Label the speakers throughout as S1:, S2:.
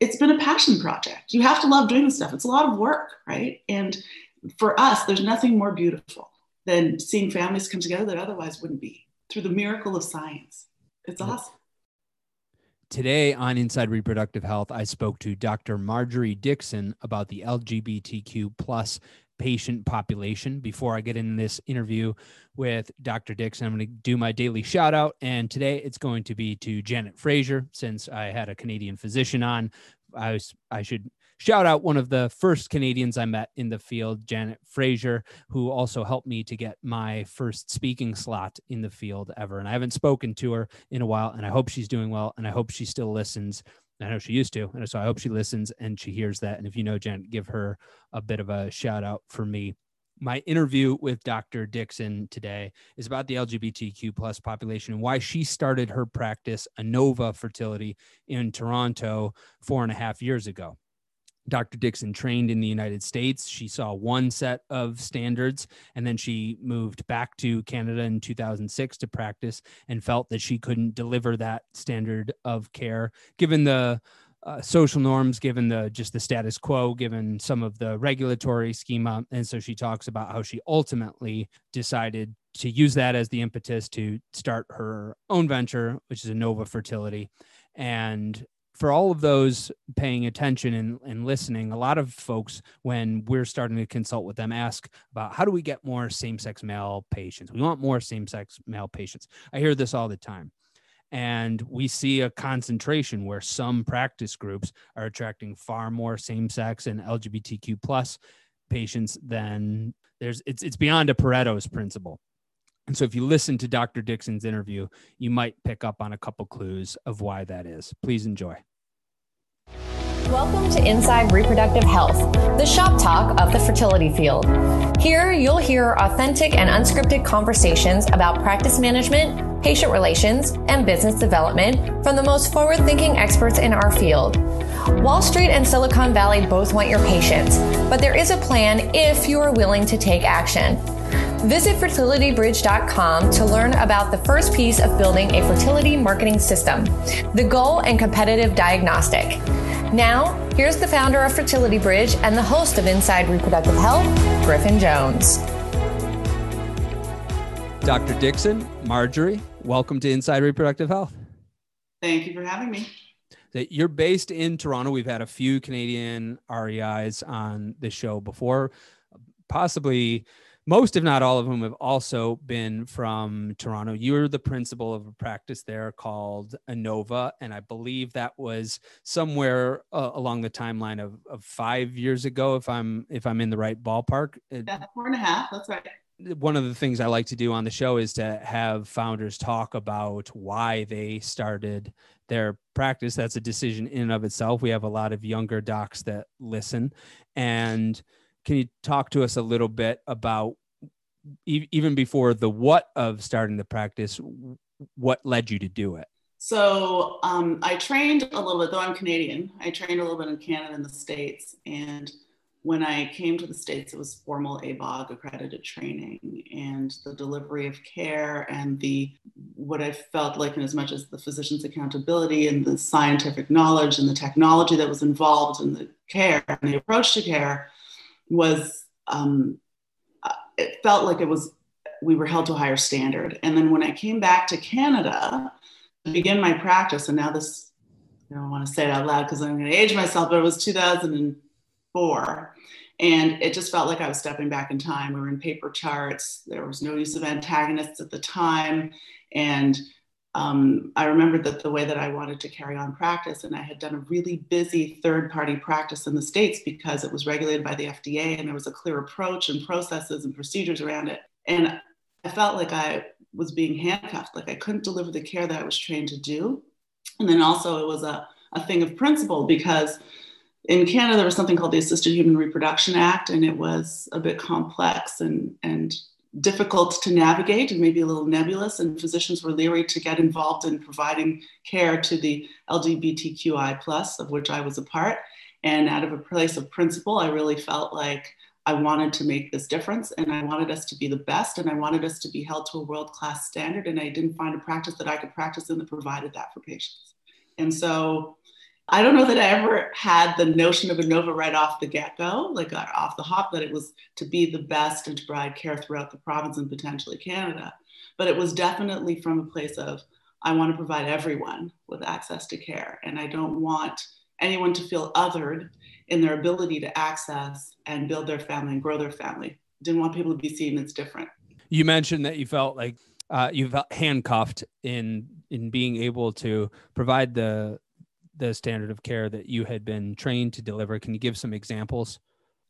S1: it's been a passion project. You have to love doing this stuff. It's a lot of work, right? And for us, there's nothing more beautiful than seeing families come together that otherwise wouldn't be through the miracle of science. It's awesome.
S2: Today on Inside Reproductive Health, I spoke to Dr. Marjorie Dixon about the LGBTQ plus patient population. Before I get in this interview with Dr. Dixon, I'm going to do my daily shout out. And today it's going to be to Janet Fraser, since I had a Canadian physician on. I was I should shout out one of the first Canadians I met in the field, Janet Fraser, who also helped me to get my first speaking slot in the field ever. And I haven't spoken to her in a while, and I hope she's doing well, and I hope she still listens. I know she used to, and so I hope she listens and she hears that. And if you know Jen, give her a bit of a shout out for me my interview with Dr. Dixon today is about the LGBTQ plus population and why she started her practice, Anova Fertility, in Toronto four and a half years ago. Dr. Dixon trained in the United States. She saw one set of standards and then she moved back to Canada in 2006 to practice and felt that she couldn't deliver that standard of care given the uh, social norms, given the just the status quo, given some of the regulatory schema. And so she talks about how she ultimately decided to use that as the impetus to start her own venture, which is Anova Fertility. And for all of those paying attention and, and listening, a lot of folks, when we're starting to consult with them, ask about how do we get more same sex male patients? We want more same sex male patients. I hear this all the time. And we see a concentration where some practice groups are attracting far more same sex and LGBTQ plus patients than there's it's it's beyond a Pareto's principle. And so if you listen to Dr. Dixon's interview, you might pick up on a couple clues of why that is. Please enjoy.
S3: Welcome to Inside Reproductive Health, the shop talk of the fertility field. Here, you'll hear authentic and unscripted conversations about practice management, patient relations, and business development from the most forward thinking experts in our field. Wall Street and Silicon Valley both want your patients, but there is a plan if you are willing to take action. Visit fertilitybridge.com to learn about the first piece of building a fertility marketing system, the goal and competitive diagnostic. Now, here's the founder of Fertility Bridge and the host of Inside Reproductive Health, Griffin Jones.
S2: Dr. Dixon, Marjorie, welcome to Inside Reproductive Health.
S1: Thank you for having me.
S2: That You're based in Toronto. We've had a few Canadian REIs on the show before, possibly most, if not all of whom, have also been from Toronto. You're the principal of a practice there called Anova, and I believe that was somewhere uh, along the timeline of, of five years ago, if I'm if I'm in the right ballpark.
S1: Yeah, four and a half. That's right.
S2: One of the things I like to do on the show is to have founders talk about why they started their practice. That's a decision in and of itself. We have a lot of younger docs that listen, and can you talk to us a little bit about e- even before the what of starting the practice what led you to do it?
S1: So um, i trained a little bit though i'm canadian i trained a little bit in canada and the states and when i came to the states it was formal abog accredited training and the delivery of care and the what i felt like in as much as the physician's accountability and the scientific knowledge and the technology that was involved in the care and the approach to care was um, uh, it felt like it was we were held to a higher standard. And then when I came back to Canada to begin my practice, and now this I don't want to say it out loud because I'm going to age myself, but it was 2004. And it just felt like I was stepping back in time. We were in paper charts. There was no use of antagonists at the time. And um, I remembered that the way that I wanted to carry on practice, and I had done a really busy third party practice in the States because it was regulated by the FDA and there was a clear approach and processes and procedures around it. And I felt like I was being handcuffed, like I couldn't deliver the care that I was trained to do. And then also, it was a, a thing of principle because in Canada, there was something called the Assisted Human Reproduction Act, and it was a bit complex and, and difficult to navigate and maybe a little nebulous, and physicians were leery to get involved in providing care to the LGBTQI plus, of which I was a part. And out of a place of principle, I really felt like I wanted to make this difference and I wanted us to be the best and I wanted us to be held to a world class standard. And I didn't find a practice that I could practice in that provided that for patients. And so I don't know that I ever had the notion of Anova right off the get go, like uh, off the hop, that it was to be the best and to provide care throughout the province and potentially Canada. But it was definitely from a place of, I want to provide everyone with access to care. And I don't want anyone to feel othered in their ability to access and build their family and grow their family. Didn't want people to be seen as different.
S2: You mentioned that you felt like uh, you felt handcuffed in in being able to provide the the standard of care that you had been trained to deliver. Can you give some examples?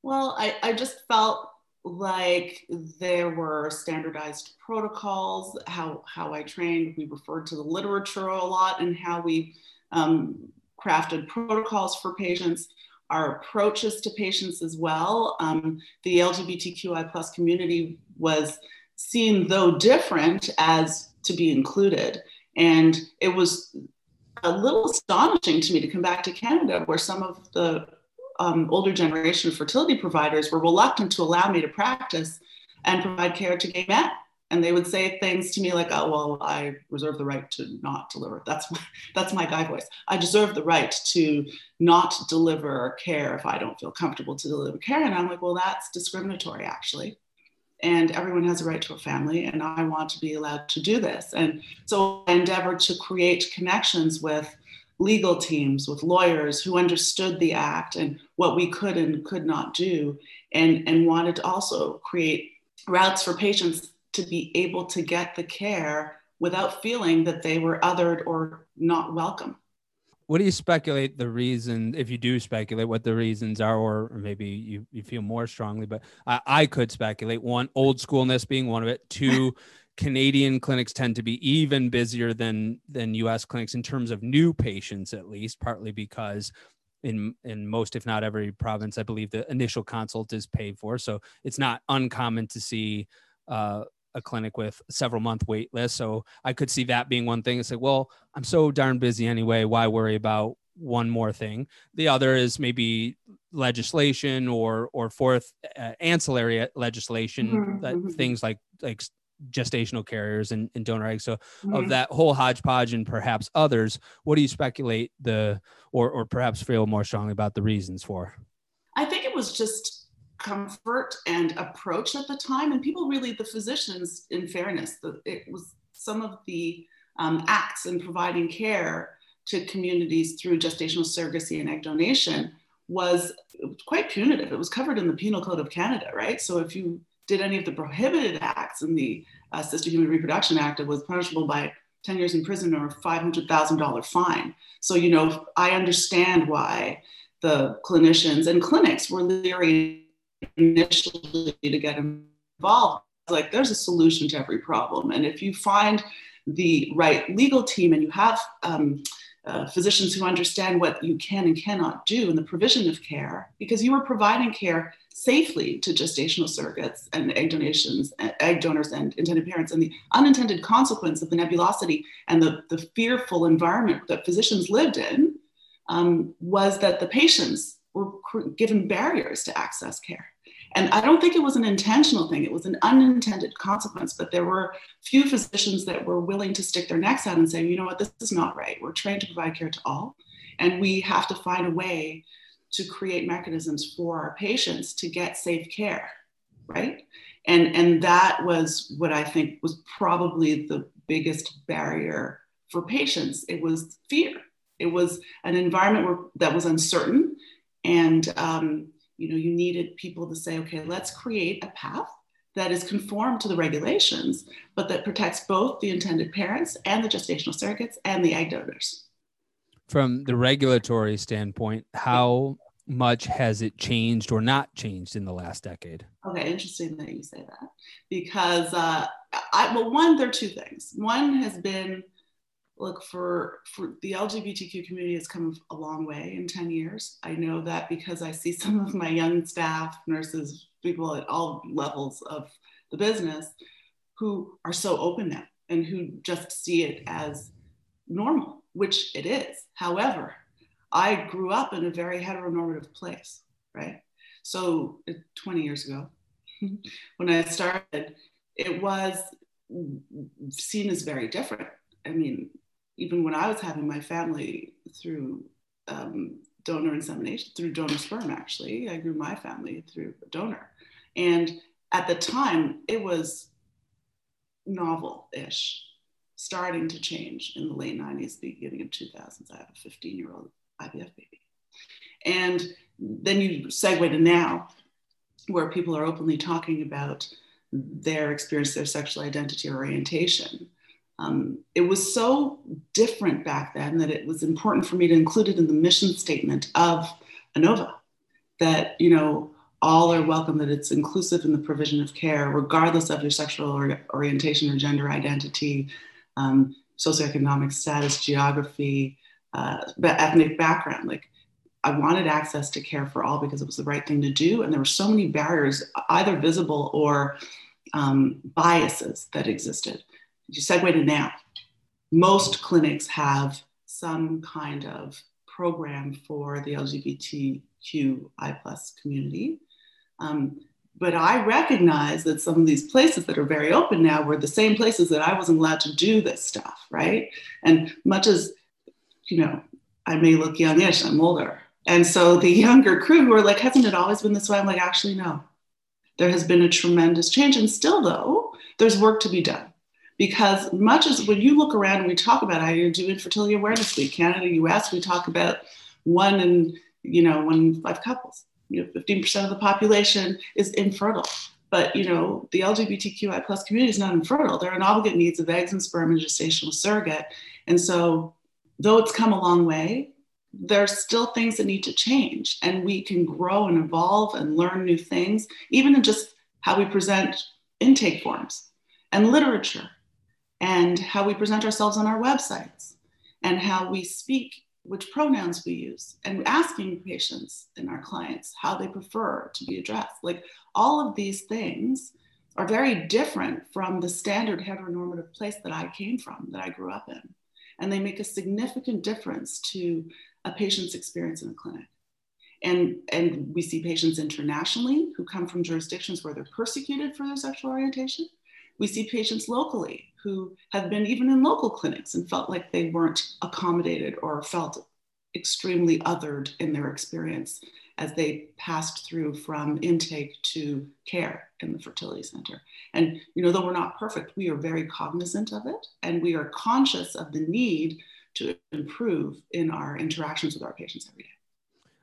S1: Well, I, I just felt like there were standardized protocols, how, how I trained. We referred to the literature a lot and how we um, crafted protocols for patients, our approaches to patients as well. Um, the LGBTQI plus community was seen, though different, as to be included. And it was a little astonishing to me to come back to Canada, where some of the um, older generation fertility providers were reluctant to allow me to practice and provide care to gay men. And they would say things to me like, "Oh, well, I reserve the right to not deliver." That's my that's my guy voice. I deserve the right to not deliver care if I don't feel comfortable to deliver care. And I'm like, "Well, that's discriminatory, actually." And everyone has a right to a family and i want to be allowed to do this. And so i endeavored to create connections with legal teams with lawyers who understood the act and what we could and could not do and and wanted to also create routes for patients to be able to get the care without feeling that they were othered or not welcome
S2: what do you speculate the reason if you do speculate what the reasons are or, maybe you, you feel more strongly but I, I could speculate one old schoolness being one of it. Two canadian clinics tend to be even busier than than us clinics in terms of new patients at least partly because in in most if not every province i believe the initial consult is paid for. So it's not uncommon to see uh, a clinic with several month wait list. So I could see that being one thing. It's like, well, I'm so darn busy anyway. Why worry about one more thing? The other is maybe legislation or or fourth uh, ancillary legislation mm-hmm. that mm-hmm. things like like gestational carriers and, and donor eggs. So mm-hmm. of that whole hodgepodge and perhaps others, what do you speculate the or or perhaps feel more strongly about the reasons for?
S1: I think it was just comfort and approach at the time. And people really, the physicians, in fairness, the, it was some of the um, acts in providing care to communities through gestational surrogacy and egg donation was quite punitive. It was covered in the Penal Code of Canada, right? So if you did any of the prohibited acts in the uh, Assisted Human Reproduction Act, it was punishable by 10 years in prison or a $500,000 fine. So, you know, I understand why the clinicians and clinics were leery initially to get involved like there's a solution to every problem and if you find the right legal team and you have um, uh, physicians who understand what you can and cannot do in the provision of care because you are providing care safely to gestational surrogates and egg donations egg donors and intended parents and the unintended consequence of the nebulosity and the, the fearful environment that physicians lived in um, was that the patients were given barriers to access care. And I don't think it was an intentional thing, it was an unintended consequence. But there were few physicians that were willing to stick their necks out and say, you know what, this is not right. We're trained to provide care to all. And we have to find a way to create mechanisms for our patients to get safe care, right? And, and that was what I think was probably the biggest barrier for patients. It was fear. It was an environment where, that was uncertain and um, you know, you needed people to say, okay, let's create a path that is conformed to the regulations, but that protects both the intended parents and the gestational surrogates and the egg donors.
S2: From the regulatory standpoint, how much has it changed or not changed in the last decade?
S1: Okay, interesting that you say that because uh, I, well, one, there are two things. One has been look for for the lgbtq community has come a long way in 10 years. I know that because i see some of my young staff nurses people at all levels of the business who are so open now and who just see it as normal which it is. However i grew up in a very heteronormative place right? So 20 years ago when i started it was seen as very different. I mean even when I was having my family through um, donor insemination through donor sperm. Actually, I grew my family through a donor, and at the time it was novel-ish, starting to change in the late 90s, beginning of 2000s. I have a 15-year-old IVF baby, and then you segue to now, where people are openly talking about their experience, their sexual identity or orientation. Um, it was so different back then that it was important for me to include it in the mission statement of ANOVA that, you know, all are welcome, that it's inclusive in the provision of care, regardless of your sexual or orientation or gender identity, um, socioeconomic status, geography, uh, ethnic background. Like I wanted access to care for all because it was the right thing to do. And there were so many barriers, either visible or um, biases that existed. You segue to now. Most clinics have some kind of program for the LGBTQI plus community. Um, but I recognize that some of these places that are very open now were the same places that I wasn't allowed to do this stuff, right? And much as, you know, I may look youngish, I'm older. And so the younger crew who are like, hasn't it always been this way? I'm like, actually, no. There has been a tremendous change. And still, though, there's work to be done. Because much as when you look around and we talk about you do infertility awareness week, Canada, US, we talk about one in, you know, one in five couples. You know, 15% of the population is infertile. But you know, the LGBTQI plus community is not infertile. They're in obligate needs of eggs and sperm and gestational surrogate. And so though it's come a long way, there's still things that need to change and we can grow and evolve and learn new things even in just how we present intake forms and literature and how we present ourselves on our websites and how we speak which pronouns we use and asking patients and our clients how they prefer to be addressed like all of these things are very different from the standard heteronormative place that i came from that i grew up in and they make a significant difference to a patient's experience in a clinic. And, and we see patients internationally who come from jurisdictions where they're persecuted for their sexual orientation. We see patients locally who have been even in local clinics and felt like they weren't accommodated or felt extremely othered in their experience as they passed through from intake to care in the fertility center. And you know, though we're not perfect, we are very cognizant of it and we are conscious of the need to improve in our interactions with our patients every day.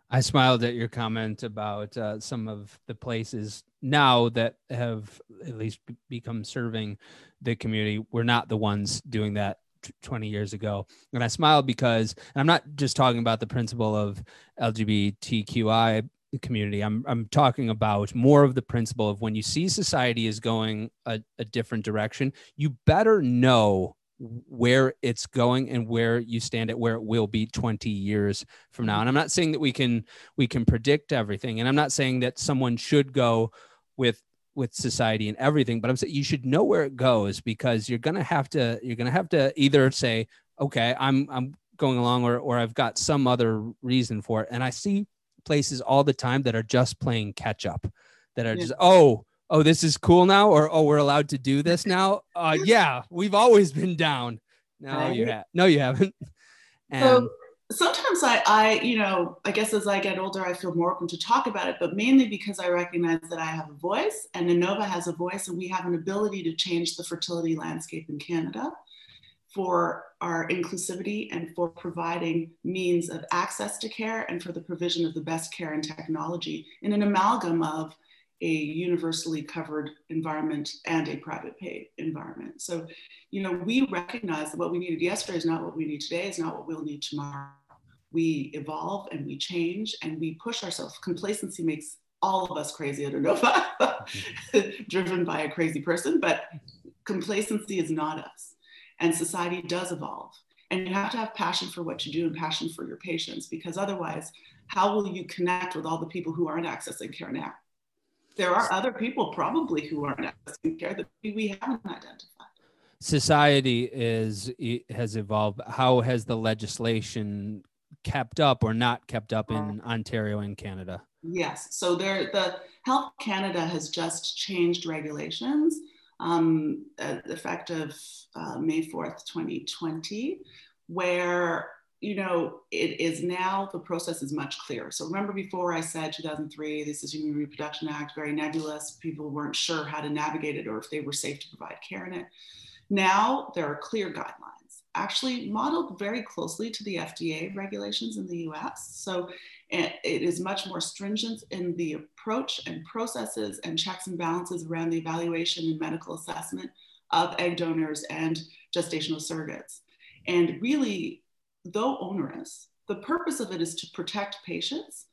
S2: I smiled at your comment about uh, some of the places now that have at least become serving the community. We're not the ones doing that 20 years ago. And I smiled because I'm not just talking about the principle of LGBTQI community. I'm, I'm talking about more of the principle of when you see society is going a, a different direction, you better know where it's going and where you stand at where it will be 20 years from now. Mm-hmm. And i'm not saying that we can we can predict everything and i'm not saying that someone should go with with society and everything but i'm saying you should know where it goes because you're gonna have to you're gonna have to either say okay i'm i'm going along or or i've got some other reason for it. And i see places all the time that are just playing catch up that are yeah. just oh oh, this is cool now, or oh, we're allowed to do this now. Uh, yeah, we've always been down. No, right. you have. No, you haven't.
S1: And so sometimes I, I, you know, I guess as I get older, I feel more open to talk about it, but mainly because I recognize that I have a voice, and ANOVA has a voice, and we have an ability to change the fertility landscape in Canada for our inclusivity and for providing means of access to care and for the provision of the best care and technology in an amalgam of a universally covered environment and a private pay environment. So, you know, we recognize that what we needed yesterday is not what we need today, is not what we'll need tomorrow. We evolve and we change and we push ourselves. Complacency makes all of us crazy at ANOVA, driven by a crazy person, but complacency is not us. And society does evolve. And you have to have passion for what you do and passion for your patients, because otherwise, how will you connect with all the people who aren't accessing care now? There are other people probably who aren't accessing care that we haven't identified.
S2: Society is has evolved. How has the legislation kept up or not kept up in Ontario and Canada?
S1: Yes, so there the Health Canada has just changed regulations um, effective uh, May 4th, 2020, where you know, it is now the process is much clearer. So remember before I said 2003, this is Human Reproduction Act, very nebulous. People weren't sure how to navigate it or if they were safe to provide care in it. Now there are clear guidelines, actually modeled very closely to the FDA regulations in the US. So it is much more stringent in the approach and processes and checks and balances around the evaluation and medical assessment of egg donors and gestational surrogates. And really, though onerous, the purpose of it is to protect patients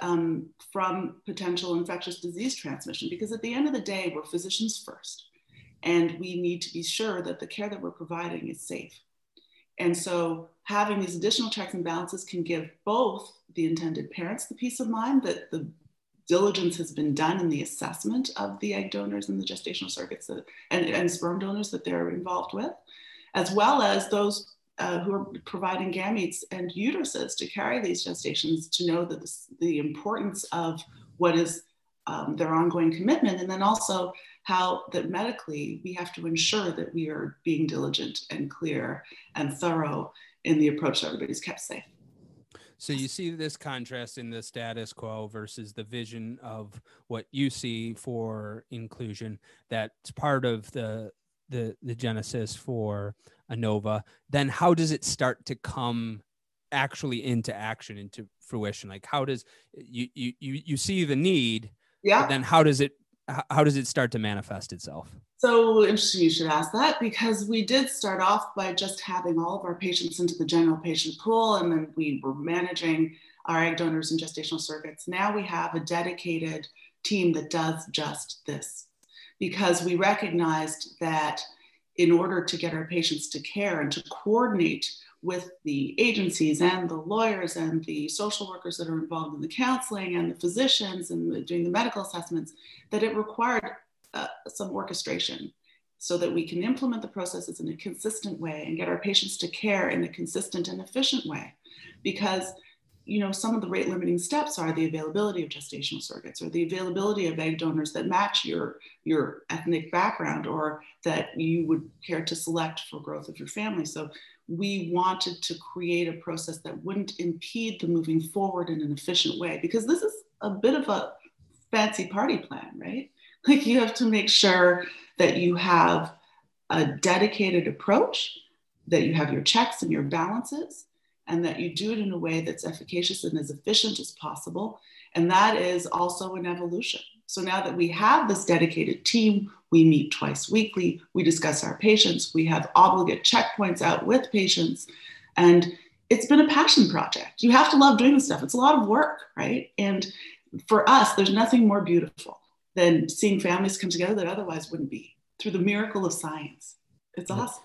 S1: um, from potential infectious disease transmission because at the end of the day, we're physicians first. And we need to be sure that the care that we're providing is safe. And so having these additional checks and balances can give both the intended parents the peace of mind that the diligence has been done in the assessment of the egg donors and the gestational surrogates and, and sperm donors that they're involved with, as well as those uh, who are providing gametes and uteruses to carry these gestations to know that this, the importance of what is um, their ongoing commitment, and then also how that medically we have to ensure that we are being diligent and clear and thorough in the approach that everybody's kept safe.
S2: So you see this contrast in the status quo versus the vision of what you see for inclusion. That's part of the the the genesis for ANOVA, then how does it start to come actually into action, into fruition? Like how does you you you, you see the need, yeah. then how does it how does it start to manifest itself?
S1: So interesting you should ask that because we did start off by just having all of our patients into the general patient pool, and then we were managing our egg donors and gestational surrogates. Now we have a dedicated team that does just this because we recognized that in order to get our patients to care and to coordinate with the agencies and the lawyers and the social workers that are involved in the counseling and the physicians and the, doing the medical assessments, that it required uh, some orchestration so that we can implement the processes in a consistent way and get our patients to care in a consistent and efficient way. Because you know, some of the rate limiting steps are the availability of gestational surrogates or the availability of egg donors that match your, your ethnic background or that you would care to select for growth of your family. So we wanted to create a process that wouldn't impede the moving forward in an efficient way because this is a bit of a fancy party plan, right? Like you have to make sure that you have a dedicated approach, that you have your checks and your balances, and that you do it in a way that's efficacious and as efficient as possible. And that is also an evolution. So now that we have this dedicated team, we meet twice weekly, we discuss our patients, we have obligate checkpoints out with patients, and it's been a passion project. You have to love doing this stuff. It's a lot of work, right? And for us, there's nothing more beautiful than seeing families come together that otherwise wouldn't be through the miracle of science. It's awesome.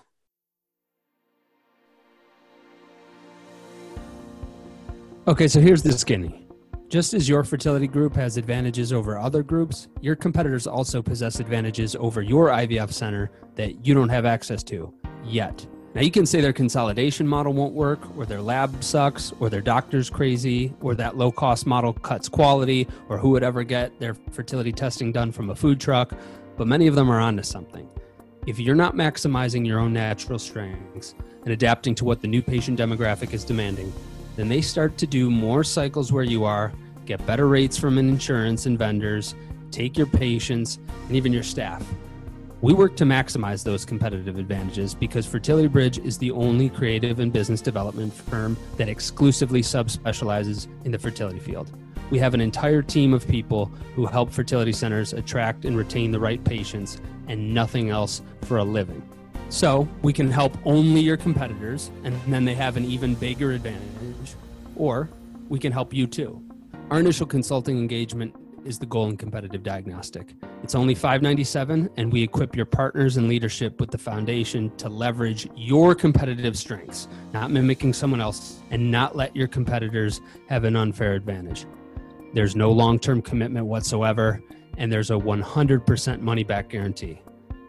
S2: Okay, so here's the skinny. Just as your fertility group has advantages over other groups, your competitors also possess advantages over your IVF center that you don't have access to yet. Now, you can say their consolidation model won't work, or their lab sucks, or their doctor's crazy, or that low cost model cuts quality, or who would ever get their fertility testing done from a food truck, but many of them are onto something. If you're not maximizing your own natural strengths and adapting to what the new patient demographic is demanding, then they start to do more cycles where you are, get better rates from insurance and vendors, take your patients, and even your staff. We work to maximize those competitive advantages because Fertility Bridge is the only creative and business development firm that exclusively subspecializes in the fertility field. We have an entire team of people who help fertility centers attract and retain the right patients and nothing else for a living. So we can help only your competitors, and then they have an even bigger advantage. Or we can help you too. Our initial consulting engagement is the goal in competitive diagnostic. It's only 597, and we equip your partners and leadership with the foundation to leverage your competitive strengths, not mimicking someone else, and not let your competitors have an unfair advantage. There's no long term commitment whatsoever, and there's a 100% money back guarantee.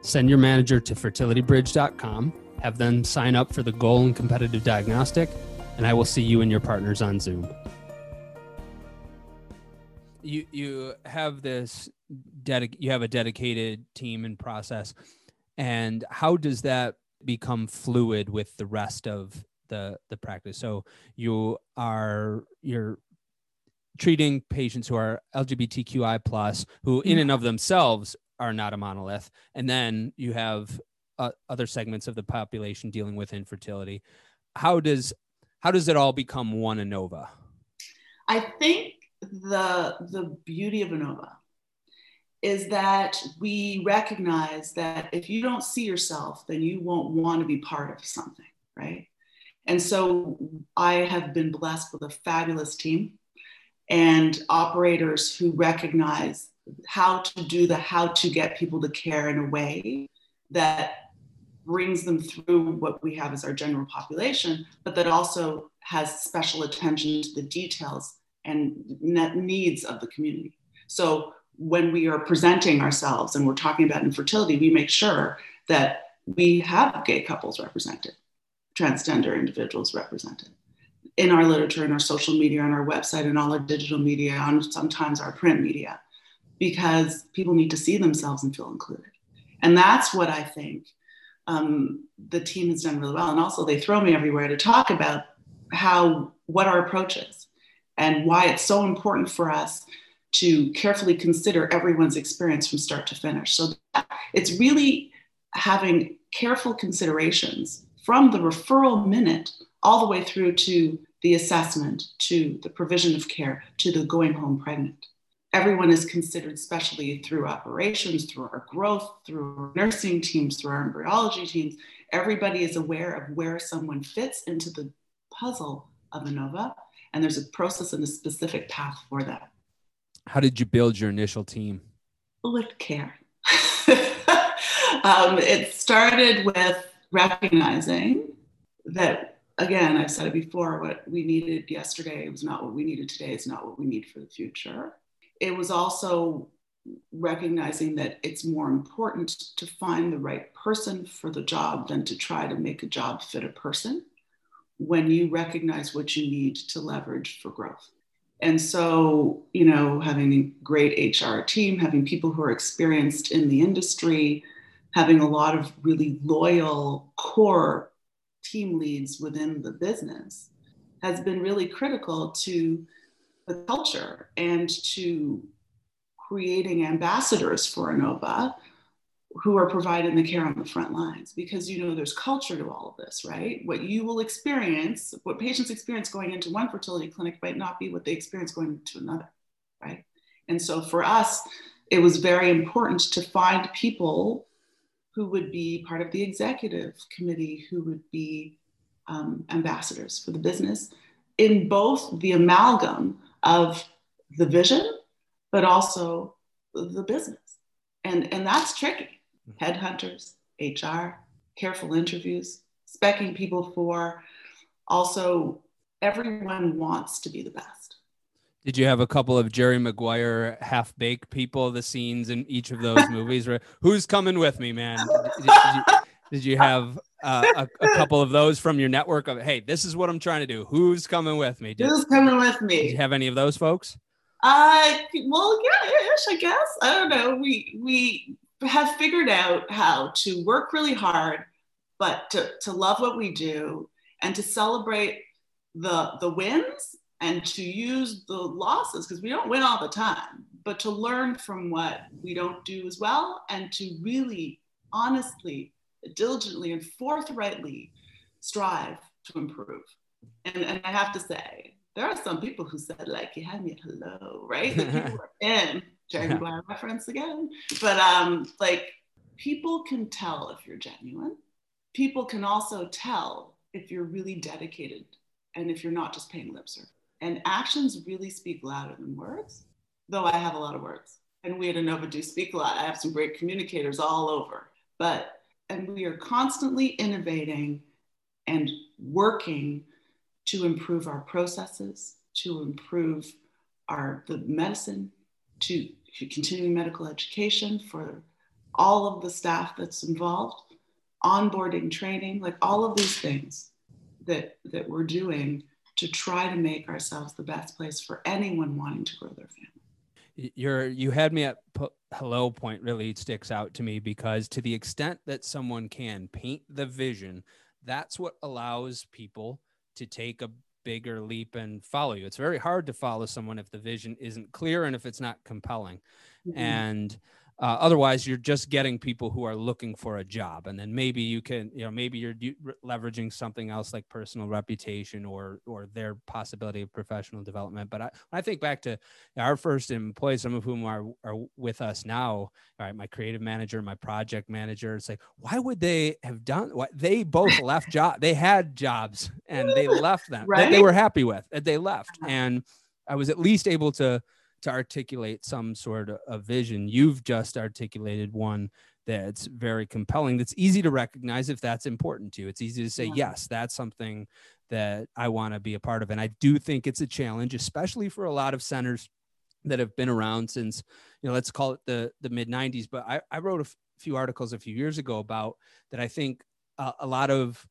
S2: Send your manager to fertilitybridge.com, have them sign up for the goal and competitive diagnostic, and I will see you and your partners on Zoom. You you have this dedic- you have a dedicated team and process and how does that become fluid with the rest of the the practice. So you are you're treating patients who are LGBTQI plus, who in and of themselves are not a monolith, and then you have uh, other segments of the population dealing with infertility. How does how does it all become one ANOVA?
S1: I think the the beauty of ANOVA is that we recognize that if you don't see yourself, then you won't want to be part of something, right? And so I have been blessed with a fabulous team and operators who recognize how to do the how to get people to care in a way that brings them through what we have as our general population, but that also has special attention to the details and needs of the community. So when we are presenting ourselves and we're talking about infertility, we make sure that we have gay couples represented, transgender individuals represented in our literature, in our social media, on our website, and all our digital media, and sometimes our print media, because people need to see themselves and feel included. And that's what I think um, the team has done really well. And also, they throw me everywhere to talk about how what our approach is and why it's so important for us to carefully consider everyone's experience from start to finish. So it's really having careful considerations from the referral minute all the way through to the assessment, to the provision of care, to the going home pregnant. Everyone is considered, especially through operations, through our growth, through our nursing teams, through our embryology teams. Everybody is aware of where someone fits into the puzzle of ANOVA, and there's a process and a specific path for that.
S2: How did you build your initial team?
S1: With care. um, it started with recognizing that, again, I've said it before, what we needed yesterday was not what we needed today, it's not what we need for the future. It was also recognizing that it's more important to find the right person for the job than to try to make a job fit a person when you recognize what you need to leverage for growth. And so, you know, having a great HR team, having people who are experienced in the industry, having a lot of really loyal core team leads within the business has been really critical to the culture and to creating ambassadors for ANOVA who are providing the care on the front lines. Because you know there's culture to all of this right? What you will experience what patients experience going into one fertility clinic might not be what they experience going into another right? And so for us it was very important to find people who would be part of the executive committee who would be um, ambassadors for the business. In both the amalgam of the vision but also the business and and that's tricky mm-hmm. headhunters, HR, careful interviews, specking people for. Also, everyone wants to be the best.
S2: Did you have a couple of Jerry Maguire half baked people, the scenes in each of those movies? Who's coming with me, man? Did, did, you, did you, have uh, a, a, couple of those from your network of, hey, this is what I'm trying to do. Who's coming with me?
S1: Did, Who's coming with me?
S2: Did you have any of those folks?
S1: Uh, well, yeah, ish, I guess. I don't know. We we have figured out how to work really hard, but to, to love what we do and to celebrate the, the wins and to use the losses because we don't win all the time, but to learn from what we don't do as well and to really honestly, diligently, and forthrightly strive to improve. And, and I have to say, there are some people who said, like, you had me at hello, right? The people are in Jerry Maguire reference again. But um, like people can tell if you're genuine. People can also tell if you're really dedicated and if you're not just paying lip service. And actions really speak louder than words, though I have a lot of words. And we at ANOVA do speak a lot. I have some great communicators all over. But, and we are constantly innovating and working to improve our processes, to improve our the medicine, to continuing medical education for all of the staff that's involved, onboarding training, like all of these things that, that we're doing to try to make ourselves the best place for anyone wanting to grow their family.
S2: You're, you had me at hello point really sticks out to me because to the extent that someone can paint the vision that's what allows people to take a bigger leap and follow you. It's very hard to follow someone if the vision isn't clear and if it's not compelling. Mm-hmm. And uh, otherwise, you're just getting people who are looking for a job, and then maybe you can, you know, maybe you're leveraging something else like personal reputation or or their possibility of professional development. But I, when I think back to our first employees, some of whom are are with us now, all right, my creative manager, my project manager, it's like, why would they have done what? They both left job. They had jobs and they left them right? that they were happy with. That they left, and I was at least able to to articulate some sort of vision. You've just articulated one that's very compelling, that's easy to recognize if that's important to you. It's easy to say, yeah. yes, that's something that I want to be a part of. And I do think it's a challenge, especially for a lot of centers that have been around since, you know, let's call it the, the mid 90s. But I, I wrote a f- few articles a few years ago about that I think uh, a lot of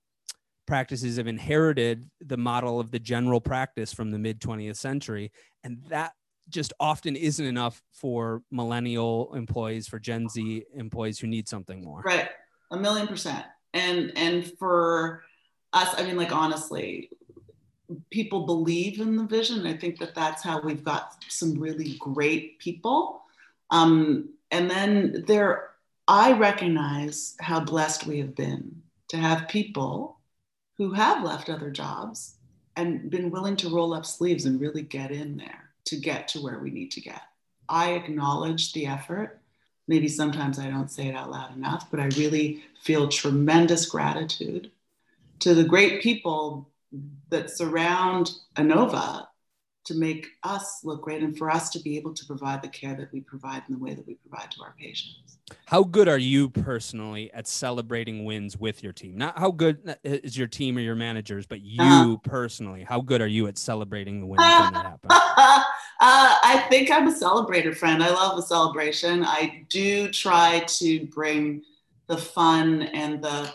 S2: practices have inherited the model of the general practice from the mid 20th century and that just often isn't enough for millennial employees for gen z employees who need something more.
S1: Right. A million percent. And and for us i mean like honestly people believe in the vision. I think that that's how we've got some really great people. Um, and then there i recognize how blessed we have been to have people who have left other jobs and been willing to roll up sleeves and really get in there to get to where we need to get. I acknowledge the effort. Maybe sometimes I don't say it out loud enough, but I really feel tremendous gratitude to the great people that surround ANOVA to make us look great and for us to be able to provide the care that we provide in the way that we provide to our patients.
S2: How good are you personally at celebrating wins with your team? Not how good is your team or your managers, but you uh-huh. personally, how good are you at celebrating the wins when they happen? uh,
S1: I think I'm a celebrator friend. I love a celebration. I do try to bring the fun and the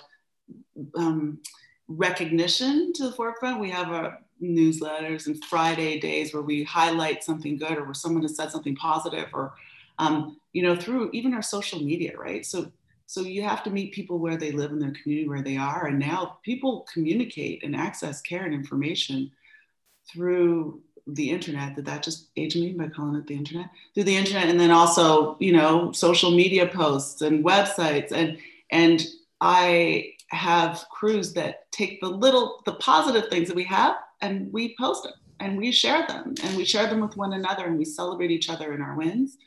S1: um, recognition to the forefront. We have a newsletters and Friday days where we highlight something good or where someone has said something positive or, um, you know, through even our social media, right? So, so you have to meet people where they live in their community, where they are. And now people communicate and access care and information through the internet. Did that just age me by calling it the internet? Through the internet, and then also, you know, social media posts and websites. And and I have crews that take the little, the positive things that we have and we post them and we share them and we share them with one another and we celebrate each other in our wins.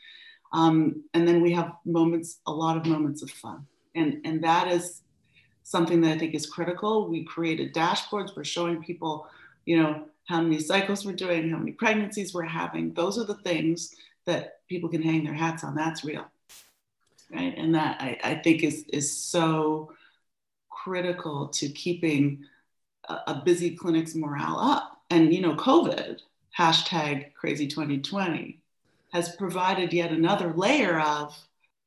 S1: Um, and then we have moments, a lot of moments of fun. And, and that is something that I think is critical. We created dashboards. We're showing people, you know, how many cycles we're doing, how many pregnancies we're having. Those are the things that people can hang their hats on. That's real. Right. And that I, I think is, is so critical to keeping a busy clinic's morale up. And, you know, COVID, hashtag crazy 2020, has provided yet another layer of,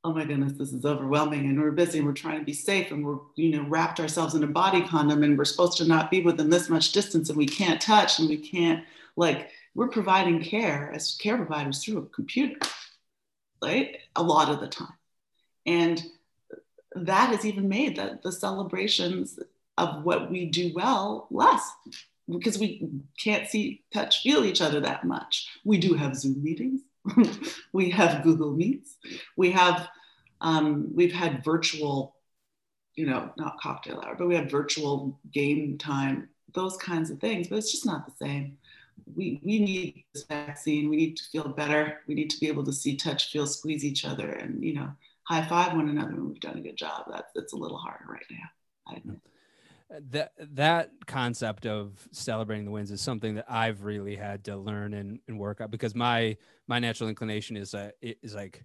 S1: oh my goodness, this is overwhelming and we're busy and we're trying to be safe and we're, you know, wrapped ourselves in a body condom and we're supposed to not be within this much distance and we can't touch and we can't, like, we're providing care as care providers through a computer, right? A lot of the time. And that has even made the, the celebrations of what we do well less because we can't see, touch, feel each other that much. We do have Zoom meetings. we have Google Meets. We have, um, we've had virtual, you know, not cocktail hour, but we have virtual game time, those kinds of things, but it's just not the same. We, we need this vaccine. We need to feel better. We need to be able to see, touch, feel, squeeze each other and, you know, high five one another when we've done a good job. That's, that's a little harder right now.
S2: That that concept of celebrating the wins is something that I've really had to learn and, and work out because my my natural inclination is uh, is like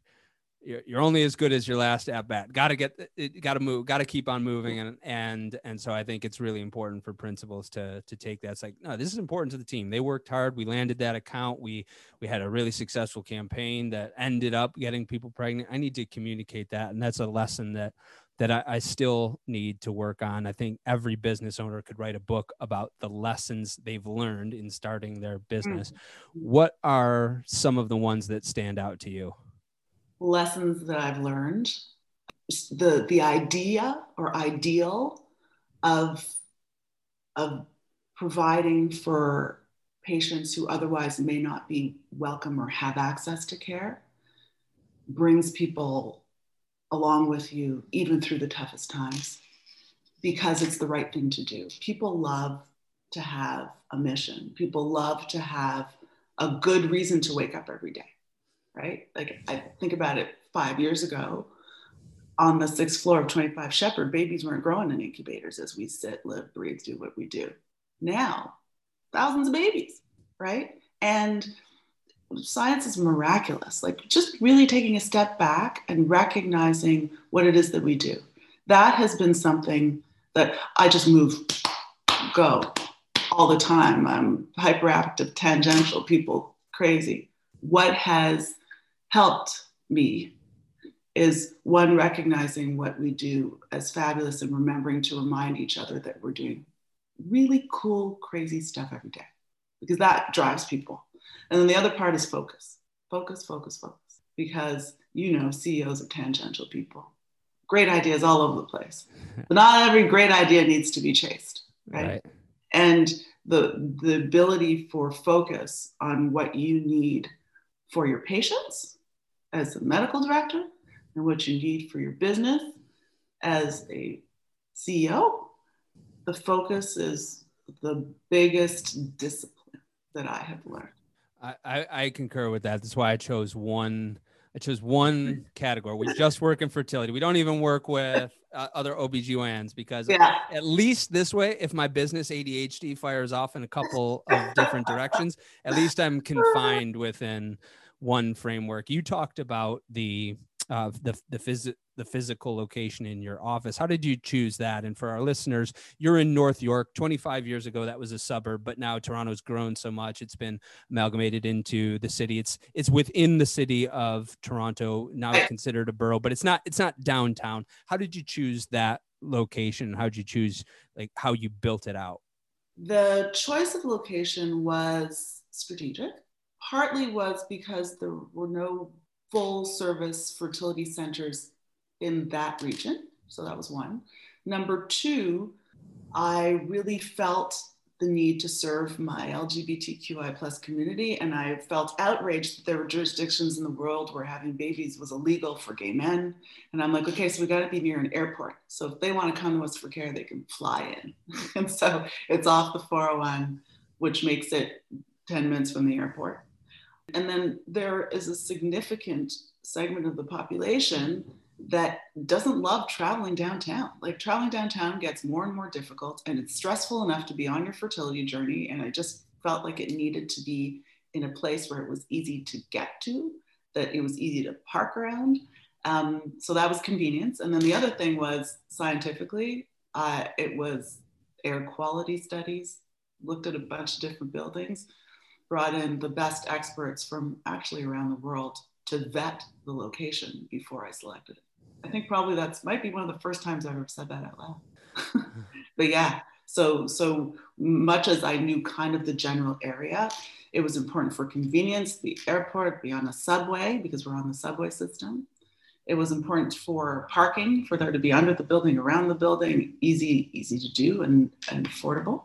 S2: you're, you're only as good as your last at bat. Got to get it. Got to move. Got to keep on moving. And and and so I think it's really important for principals to to take that. It's like no, this is important to the team. They worked hard. We landed that account. We we had a really successful campaign that ended up getting people pregnant. I need to communicate that, and that's a lesson that that I, I, still need to work on. I think every business owner could write a book about the lessons they've learned in starting their business. Mm-hmm. What are some of the ones that stand out to you?
S1: Lessons that I've learned. The the idea or ideal of of providing for patients who otherwise may not be welcome or have access to care brings people along with you even through the toughest times because it's the right thing to do. People love to have a mission. People love to have a good reason to wake up every day, right? Like I think about it five years ago on the sixth floor of 25 Sheppard, babies weren't growing in incubators as we sit, live, breathe, do what we do. Now, thousands of babies, right? And science is miraculous. Like just really taking a step back and recognizing what it is that we do. That has been something that I just move, go all the time. I'm hyperactive, tangential, people crazy. What has helped me is one recognizing what we do as fabulous and remembering to remind each other that we're doing really cool, crazy stuff every day because that drives people. And then the other part is focus, focus, focus, focus. Because you know, CEOs are tangential people. Great ideas all over the place, but not every great idea needs to be chased, right? right. And the the ability for focus on what you need for your patients as a medical director and what you need for your business as a CEO, the focus is the biggest discipline that I have learned.
S2: I, I concur with that. That's why I chose one. I chose one category. We just work in fertility. We don't even work with uh, other OBGYNs because yeah. at least this way, if my business ADHD fires off in a couple of different directions, at least I'm confined within one framework. You talked about the uh, the the phys- the physical location in your office. How did you choose that? And for our listeners, you're in North York. 25 years ago, that was a suburb, but now Toronto's grown so much; it's been amalgamated into the city. It's it's within the city of Toronto now considered a borough, but it's not it's not downtown. How did you choose that location? How did you choose like how you built it out?
S1: The choice of location was strategic. Partly was because there were no full service fertility centers in that region. So that was one. Number two, I really felt the need to serve my LGBTQI plus community. And I felt outraged that there were jurisdictions in the world where having babies was illegal for gay men. And I'm like, okay, so we got to be near an airport. So if they want to come to us for care, they can fly in. and so it's off the 401, which makes it 10 minutes from the airport. And then there is a significant segment of the population that doesn't love traveling downtown. Like traveling downtown gets more and more difficult and it's stressful enough to be on your fertility journey. And I just felt like it needed to be in a place where it was easy to get to, that it was easy to park around. Um, so that was convenience. And then the other thing was scientifically, uh, it was air quality studies, looked at a bunch of different buildings, brought in the best experts from actually around the world to vet the location before I selected it. I think probably that's might be one of the first times I've ever said that out loud. but yeah, so so much as I knew kind of the general area, it was important for convenience, the airport, be on a subway because we're on the subway system. It was important for parking, for there to be under the building, around the building, easy, easy to do and, and affordable.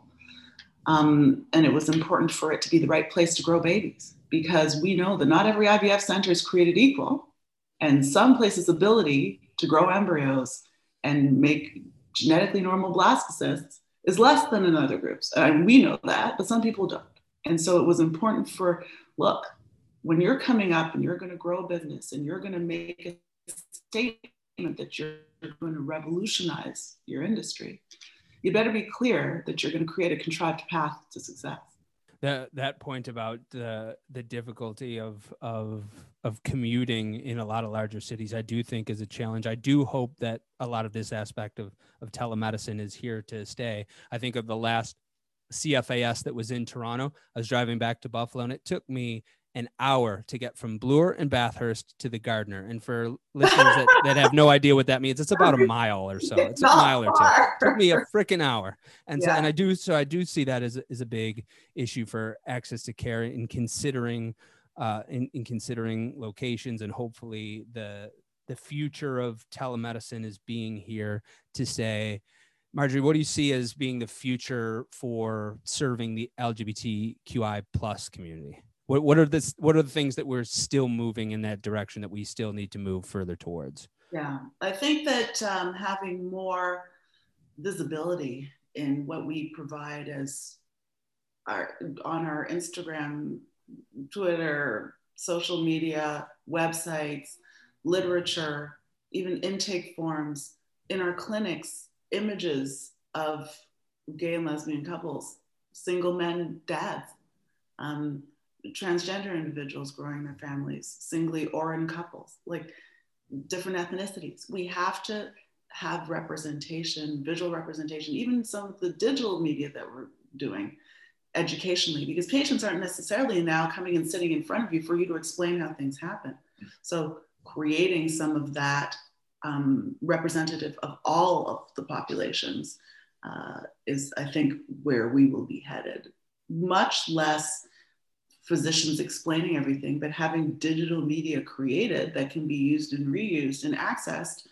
S1: Um, and it was important for it to be the right place to grow babies because we know that not every IVF center is created equal. And some places' ability to grow embryos and make genetically normal blastocysts is less than in other groups. And we know that, but some people don't. And so it was important for look, when you're coming up and you're going to grow a business and you're going to make a statement that you're going to revolutionize your industry, you better be clear that you're going to create a contrived path to success
S2: that that point about the the difficulty of of of commuting in a lot of larger cities i do think is a challenge. I do hope that a lot of this aspect of of telemedicine is here to stay. I think of the last cfas that was in toronto. I was driving back to buffalo and it took me an hour to get from Bloor and Bathurst to the Gardiner. And for listeners that, that have no idea what that means, it's about a mile or so. It's a mile or two. It took me a freaking hour. And yeah. so, and I do, so I do see that as, as a big issue for access to care in considering, uh, in, in considering locations and hopefully the, the future of telemedicine is being here to say, Marjorie, what do you see as being the future for serving the LGBTQI plus community? What, what are the what are the things that we're still moving in that direction that we still need to move further towards?
S1: Yeah, I think that um, having more visibility in what we provide as our on our Instagram, Twitter, social media, websites, literature, even intake forms in our clinics, images of gay and lesbian couples, single men dads, um, transgender individuals growing their families, singly or in couples, like different ethnicities. We have to have representation, visual representation, even some of the digital media that we're doing educationally, because patients aren't necessarily now coming and sitting in front of you for you to explain how things happen. So creating some of that um, representative of all of the populations uh, is, I think, where we will be headed. Much less physicians explaining everything, but having digital media created that can be used and reused and accessed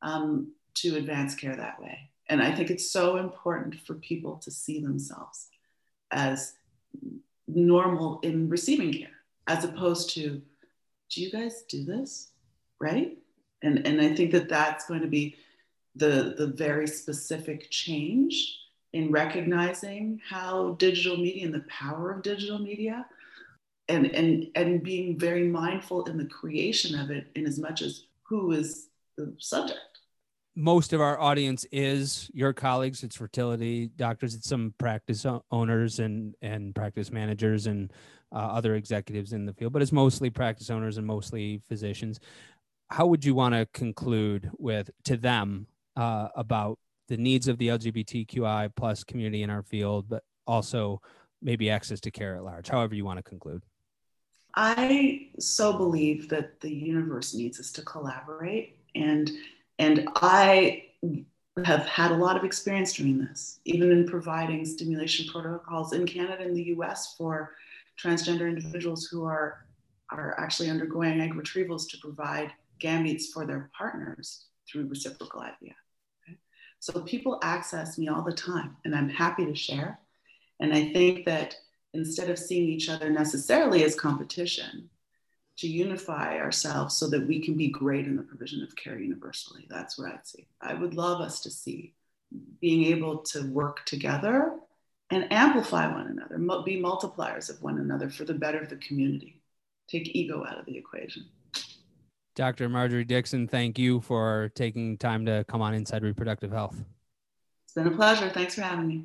S1: um, to advance care that way. And I think it's so important for people to see themselves as normal in receiving care, as opposed to, do you guys do this? Right? And, and I think that that's going to be the, the very specific change in recognizing how digital media and the power of digital media and, and, and being very mindful in the creation of it in as much as who is the subject.
S2: Most of our audience is your colleagues. It's fertility doctors. It's some practice owners and and practice managers and uh, other executives in the field but it's mostly practice owners and mostly physicians. How would you want to conclude with to them uh, about the needs of the lgbtqi plus community in our field but also maybe access to care at large? However you want to conclude
S1: i so believe that the universe needs us to collaborate and and I have had a lot of experience doing this, even in providing stimulation protocols in Canada and the US for transgender individuals who are, are actually undergoing egg retrievals to provide gametes for their partners through reciprocal IVF. Okay? So people access me all the time, and I'm happy to share. And I think that instead of seeing each other necessarily as competition, to unify ourselves so that we can be great in the provision of care universally. That's what I'd see. I would love us to see being able to work together and amplify one another, be multipliers of one another for the better of the community. Take ego out of the equation.
S2: Dr. Marjorie Dixon, thank you for taking time to come on Inside Reproductive Health.
S1: It's been a pleasure. Thanks for having me.